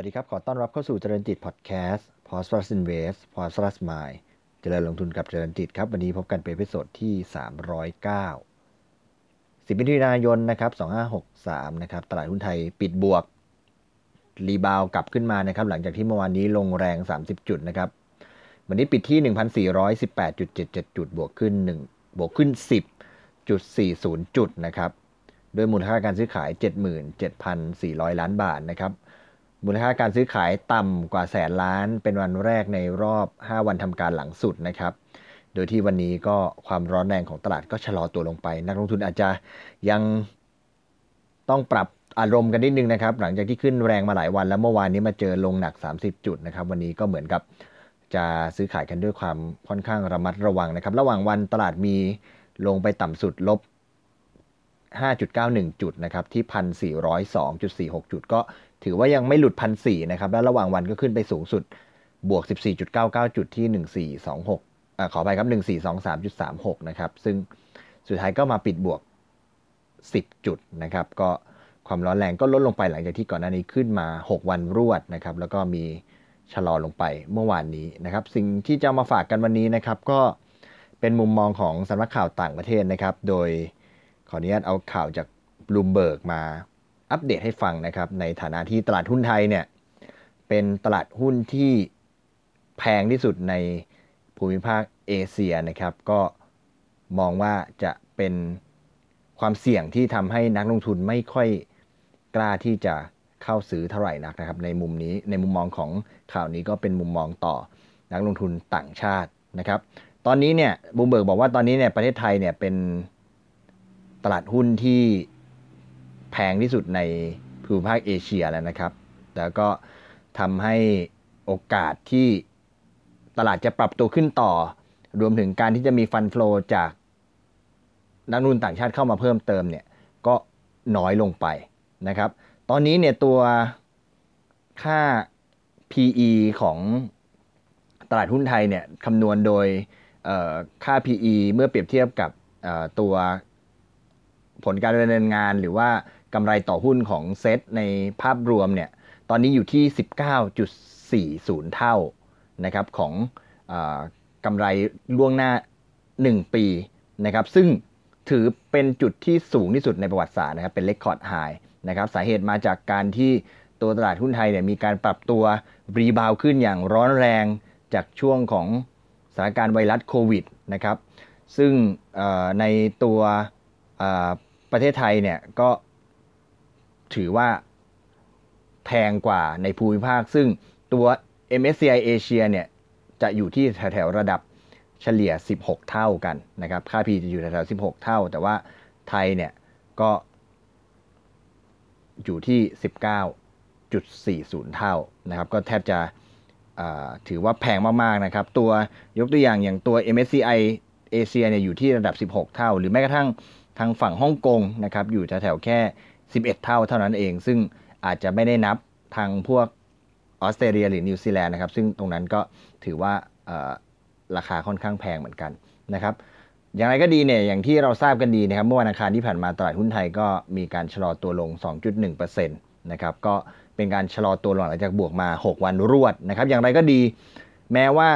สวัสดีครับ ขอต้อนรับเข้าสู่เจริญจิตพอดแคสต์ p o s t plus invest p o s t plus mind เจริญลงทุนกับเจริญจิตครับ วันนี้พบกันเป็น episode ที่ 309 10มิถุนายนนะครับ2563นะครับตลาดหุ้นไทยปิดบวก rebound กลับขึ้นมานะครับ หลังจากที่เมื่อวานนี้ลงแรง 30 จุดนะครับ วันนี้ปิดที่ 1,418.77 จุด บวกขึ้น 1 บวกขึ้น 10.40 จุดนะครับ โดยมูลค่าการซื้อขาย 77,400 ล้านบาทนะครับ มูลค่าการซื้อขายต่ำกว่าแสนล้าน เป็นวันแรกในรอบ 5 วันทำการหลังสุดนะครับ โดยที่วันนี้ก็ความร้อนแรงของตลาดก็ชะลอตัวลงไป นักลงทุนอาจจะยังต้องปรับอารมณ์กันนิดนึงนะครับ หลังจากที่ขึ้นแรงมาหลายวัน แล้วเมื่อวานนี้มาเจอลงหนัก 30 จุดนะครับ วันนี้ก็เหมือนกับจะซื้อขายกันด้วยความค่อนข้างระมัดระวังนะครับ ระหว่างวันตลาดมีลงไปต่ำสุดลบ 5.91 จุดนะครับที่ 1,402.46 จุด ก็ถือว่ายังไม่หลุดพันสนะครับ และระหว่างวันก็ขึ้นไปสูงสุดบวก 14.99 จุดที่ 1426อขอไปครับ 1423.36 นะครับ ซึ่งสุดท้ายก็มาปิดบวก 10 จุดนะครับ ก็ความร้อนแรงก็ลดลงไปหลังจากที่ก่อนหน้านี้ขึ้นมา 6 วันรวดนะครับ แล้วก็มีชะลอลงไปเมื่อวานนี้นะครับ สิ่งที่จะมาฝากกันวันนี้นะครับ ก็เป็นมุมมองของสำนักข่าวต่างประเทศนะครับ โดย ขออนุญาตเอาข่าวจากบลูมเบิร์กมาอัปเดตให้ฟังนะครับ ในฐานะที่ตลาดหุ้นไทยเนี่ยเป็นตลาดหุ้นที่แพงที่สุดในภูมิภาคเอเชียนะครับ ก็มองว่าจะเป็นความเสี่ยงที่ทำให้นักลงทุนไม่ค่อยกล้าที่จะเข้าซื้อเท่าไหร่นักนะครับ ในมุมนี้ในมุมมองของข่าวนี้ก็เป็นมุมมองต่อนักลงทุนต่างชาตินะครับ ตอนนี้เนี่ยบูมเบิร์กบอกว่าตอนนี้เนี่ยประเทศไทยเนี่ยเป็น ตลาดหุ้นที่แพงที่สุดในภูมิภาคเอเชียแล้วนะครับ แล้วก็ทำให้โอกาสที่ตลาดจะปรับตัวขึ้นต่อ รวมถึงการที่จะมี fund flow จากนักลงทุนต่างชาติเข้ามาเพิ่มเติมเนี่ยก็น้อยลงไปนะครับ ตอนนี้เนี่ยตัวค่า PE ของตลาดหุ้นไทยเนี่ยคำนวณโดยค่า PE เมื่อเปรียบเทียบกับตัว ผลการดำเนินงานหรือว่ากำไรต่อหุ้นของเซตในภาพรวมเนี่ยตอนนี้อยู่ที่ 19.40 เท่านะครับของอกำไรล่วงหน้า 1 ปีนะครับซึ่งถือเป็นจุดที่สูงที่สุดในประวัติศาสตร์นะครับเป็น record high นะครับสาเหตุมาจากการที่ตัวตลาดหุ้นไทยเนี่ยมีการปรับตัว rebound ขึ้นอย่างร้อนแรงจากช่วงของสถานการณ์ไวรัสโควิดนะครับซึ่งในตัว ประเทศไทยเนี่ยก็ถือว่าแพงกว่าในภูมิภาค ซึ่งตัว MSCI Asia เนี่ยจะอยู่ที่แถวๆระดับเฉลี่ย 16 เท่ากันนะครับ ค่า P จะอยู่แถวๆ16 เท่า แต่ว่าไทยเนี่ยก็อยู่ที่ 19.40 เท่านะครับ ก็แทบจะถือว่าแพงมากๆนะครับ ตัวยกตัวอย่างอย่างตัว MSCI เอเชียเนี่ยอยู่ที่ระดับ 16 เท่า หรือแม้กระทั่ง ทางฝั่งฮ่องกงนะครับอยู่แถวๆแค่ 11 เท่าเท่านั้นเอง ซึ่งอาจจะไม่ได้นับทางพวกออสเตรเลียหรือนิวซีแลนด์นะครับซึ่งตรงนั้นก็ถือว่าราคาค่อนข้างแพงเหมือนกันนะครับอย่างไรก็ดีเนี่ยอย่างที่เราทราบกันดีนะครับเมื่อวันอังคารที่ผ่านมาตลาดหุ้นไทยก็มีการชะลอตัวลง 2.1%นะครับก็เป็นการชะลอตัวลงหลังจากบวกมา 6 วันรวดนะครับอย่างไรก็ดี แม้ว่า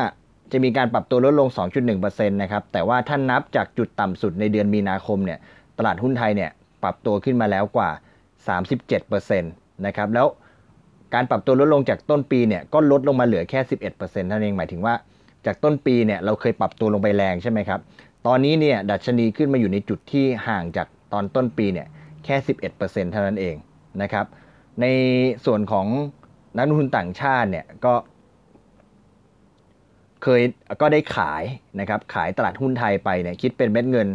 จะมีการปรับตัวลดลง 2.1%นะครับ แต่ว่าถ้านับจากจุดต่ำสุดในเดือนมีนาคมเนี่ย ตลาดหุ้นไทยเนี่ยปรับตัวขึ้นมาแล้วกว่า 37%นะครับ แล้วการปรับตัวลดลงจากต้นปีเนี่ยก็ลดลงมาเหลือแค่ 11%เท่านั้นเอง หมายถึงว่าจากต้นปีเนี่ยเราเคยปรับตัวลงไปแรงใช่ไหมครับ ตอนนี้เนี่ยดัชนีขึ้นมาอยู่ในจุดที่ห่างจากตอนต้นปีเนี่ยแค่ 11%เท่านั้นเองนะครับ ในส่วนของนักลงทุนต่างชาติเนี่ยก็ เคยก็ได้ขายนะครับขายตลาดหุ้นไทยไปเนี่ยคิดเป็นเม็ดเงิน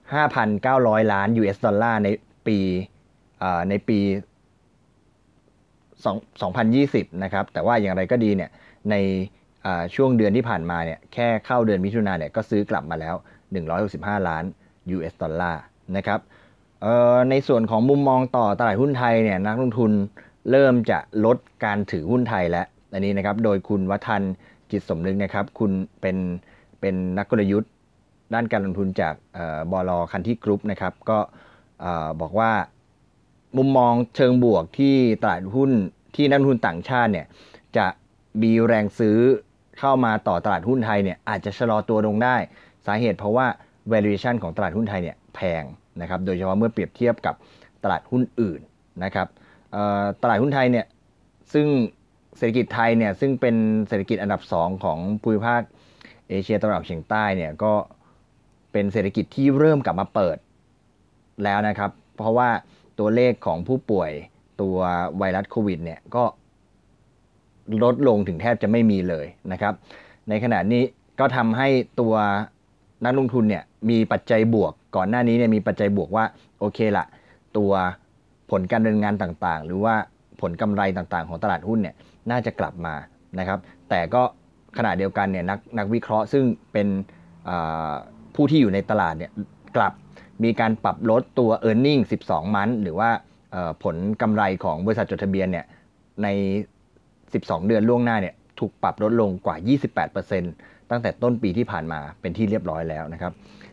5,900 ล้าน US ดอลลาร์ในปีในปี 2020 นะครับ แต่ว่าอย่างไรก็ดีเนี่ยในช่วงเดือนที่ผ่านมาเนี่ยแค่เข้าเดือนมิถุนาเนี่ยก็ซื้อกลับมาแล้ว 165 ล้าน US ดอลลาร์นะครับในส่วนของมุมมองต่อตลาดหุ้นไทยเนี่ยนักลงทุนเริ่มจะลดการถือหุ้นไทยแล้วอันนี้นะครับโดยคุณวัฒน จิตสมนึกนะครับ คุณเป็นเป็นนักกลยุทธ์ ด้านการลงทุนจากบลคันที่กรุ๊ปนะครับ ก็บอกว่ามุมมองเชิงบวกที่ตลาดหุ้นที่นักลงทุนต่างชาติเนี่ยจะมีแรงซื้อเข้ามาต่อตลาดหุ้นไทยเนี่ยอาจจะชะลอตัวลงได้ สาเหตุเพราะว่า valuation ของตลาดหุ้นไทยเนี่ยแพงนะครับ โดยเฉพาะเมื่อเปรียบเทียบกับตลาดหุ้นอื่นนะครับตลาดหุ้นไทยเนี่ยซึ่ง เศรษฐกิจไทยเนี่ยซึ่งเป็นเศรษฐกิจอันดับ 2 ของภูมิภาคเอเชียตะวันออกเฉียงใต้เนี่ยก็เป็นเศรษฐกิจที่เริ่มกลับมาเปิดแล้วนะครับ เพราะว่าตัวเลขของผู้ป่วยตัวไวรัสโควิดเนี่ยก็ลดลงถึงแทบจะไม่มีเลยนะครับ ในขณะนี้ก็ทำให้ตัวนักลงทุนเนี่ยมีปัจจัยบวกก่อนหน้านี้เนี่ยมีปัจจัยบวกว่าโอเคละตัวผลการดำเนินงานต่างๆ หรือว่า ผลกำไรต่างๆ ของตลาดหุ้นเนี่ยน่าจะกลับมานะครับ แต่ก็ขณะเดียวกันเนี่ยนักนักวิเคราะห์ซึ่งเป็นผู้ที่อยู่ในตลาดเนี่ยกลับมีการปรับลดตัว e a r n i n g 12 มันหรือว่าผลกำไรของบริษัทจดทะเบียนเนี่ยใน 12 เดือนล่วงหน้าเนี่ยถูกปรับลดลงกว่า 28%ตั้งแต่ต้นปีที่ผ่านมาเป็นที่เรียบร้อยแล้วนะครับ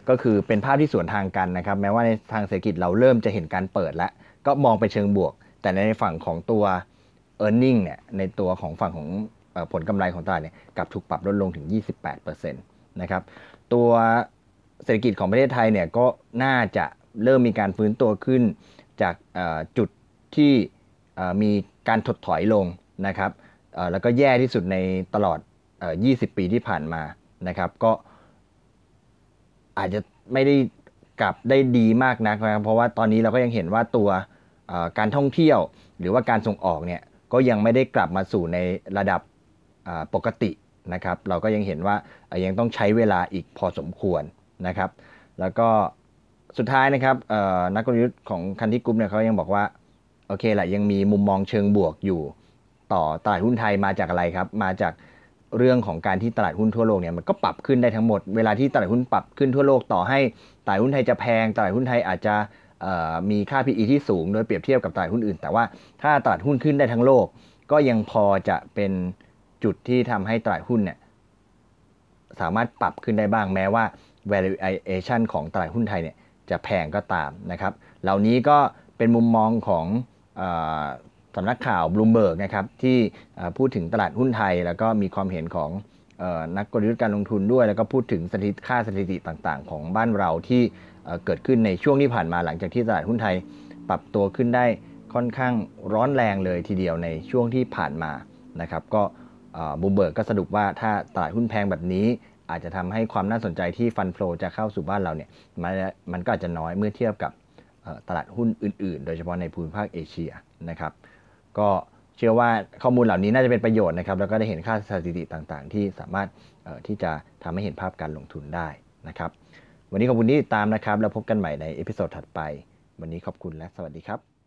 ก็คือเป็นภาพที่สวนทางกันนะครับ แม้ว่าในทางเศรษฐกิจเราเริ่มจะเห็นการเปิดแล้ว ก็มองไปเชิงบวก แต่ในฝั่งของตัว e a r n i n g เนี่ยในตัวของฝั่งของผลกำไรของตลาดเนี่ยกลับถูกปรับลดลงถึง 28%นะครับตัวเศรษฐกิจของประเทศไทยเนี่ยก็น่าจะเริ่มมีการฟื้นตัวขึ้นจากจุดที่มีการถดถอยลงนะครับแล้วก็แย่ที่สุดในตลอด 20 ปีที่ผ่านมานะครับ ก็อาจจะไม่ได้กลับได้ดีมากนักนะครับเพราะว่าตอนนี้เราก็ยังเห็นว่าตัว การท่องเที่ยว หรือว่าการส่งออกเนี่ยก็ยังไม่ได้กลับมาสู่ในระดับปกตินะครับ เราก็ยังเห็นว่ายังต้องใช้เวลาอีกพอสมควรนะครับ แล้วก็สุดท้ายนะครับนักกลยุทธ์ของคันที่กรุ๊ปเนี่ยเขายังบอกว่าโอเคแหละยังมีมุมมองเชิงบวกอยู่ ต่อตลาดหุ้นไทยมาจากอะไรครับ มาจากเรื่องของการที่ตลาดหุ้นทั่วโลกเนี่ยมันก็ปรับขึ้นได้ทั้งหมด เวลาที่ตลาดหุ้นปรับขึ้นทั่วโลกต่อให้ตลาดหุ้นไทยจะแพง ตลาดหุ้นไทยอาจจะ มีค่า PE ที่สูงโดยเปรียบเทียบกับตลาดหุ้นอื่น แต่ว่าถ้าตลาดหุ้นขึ้นได้ทั้งโลก ก็ยังพอจะเป็นจุดที่ทำให้ตลาดหุ้นเนี่ยสามารถปรับขึ้นได้บ้างแม้ว่า valuation ของตลาดหุ้นไทยเนี่ยจะแพงก็ตามนะครับ เหล่านี้ก็เป็นมุมมองของสำนักข่าวบลูเบิร์กนะครับที่พูดถึงตลาดหุ้นไทย แล้วก็มีความเห็นของนักกลยุทธ์การลงทุนด้วย แล้วก็พูดถึงสถิติค่าสถิติต่างๆ ของบ้านเราที่ เกิดขึ้นในช่วงที่ผ่านมาหลังจากที่ตลาดหุ้นไทย ปรับตัวขึ้นได้ค่อนข้างร้อนแรงเลยทีเดียวในช่วงที่ผ่านมานะครับก็บูมเบิร์กก็สรุปว่าถ้าตลาดหุ้นแพงแบบนี้ อาจจะทำให้ความน่าสนใจที่ fund flow จะเข้าสู่บ้านเราเนี่ยมันก็อาจจะน้อยเมื่อเทียบกับตลาดหุ้นอื่นๆ โดยเฉพาะในภูมิภาคเอเชียนะครับก็เชื่อว่าข้อมูลเหล่านี้น่าจะเป็นประโยชน์นะครับแล้วก็ได้เห็นค่าสถิติต่างๆ ที่สามารถที่จะทำให้เห็นภาพการลงทุนได้นะครับ วันนี้ขอบคุณที่ติดตามนะครับ แล้วพบกันใหม่ใน episode ถัดไป วันนี้ขอบคุณและสวัสดีครับ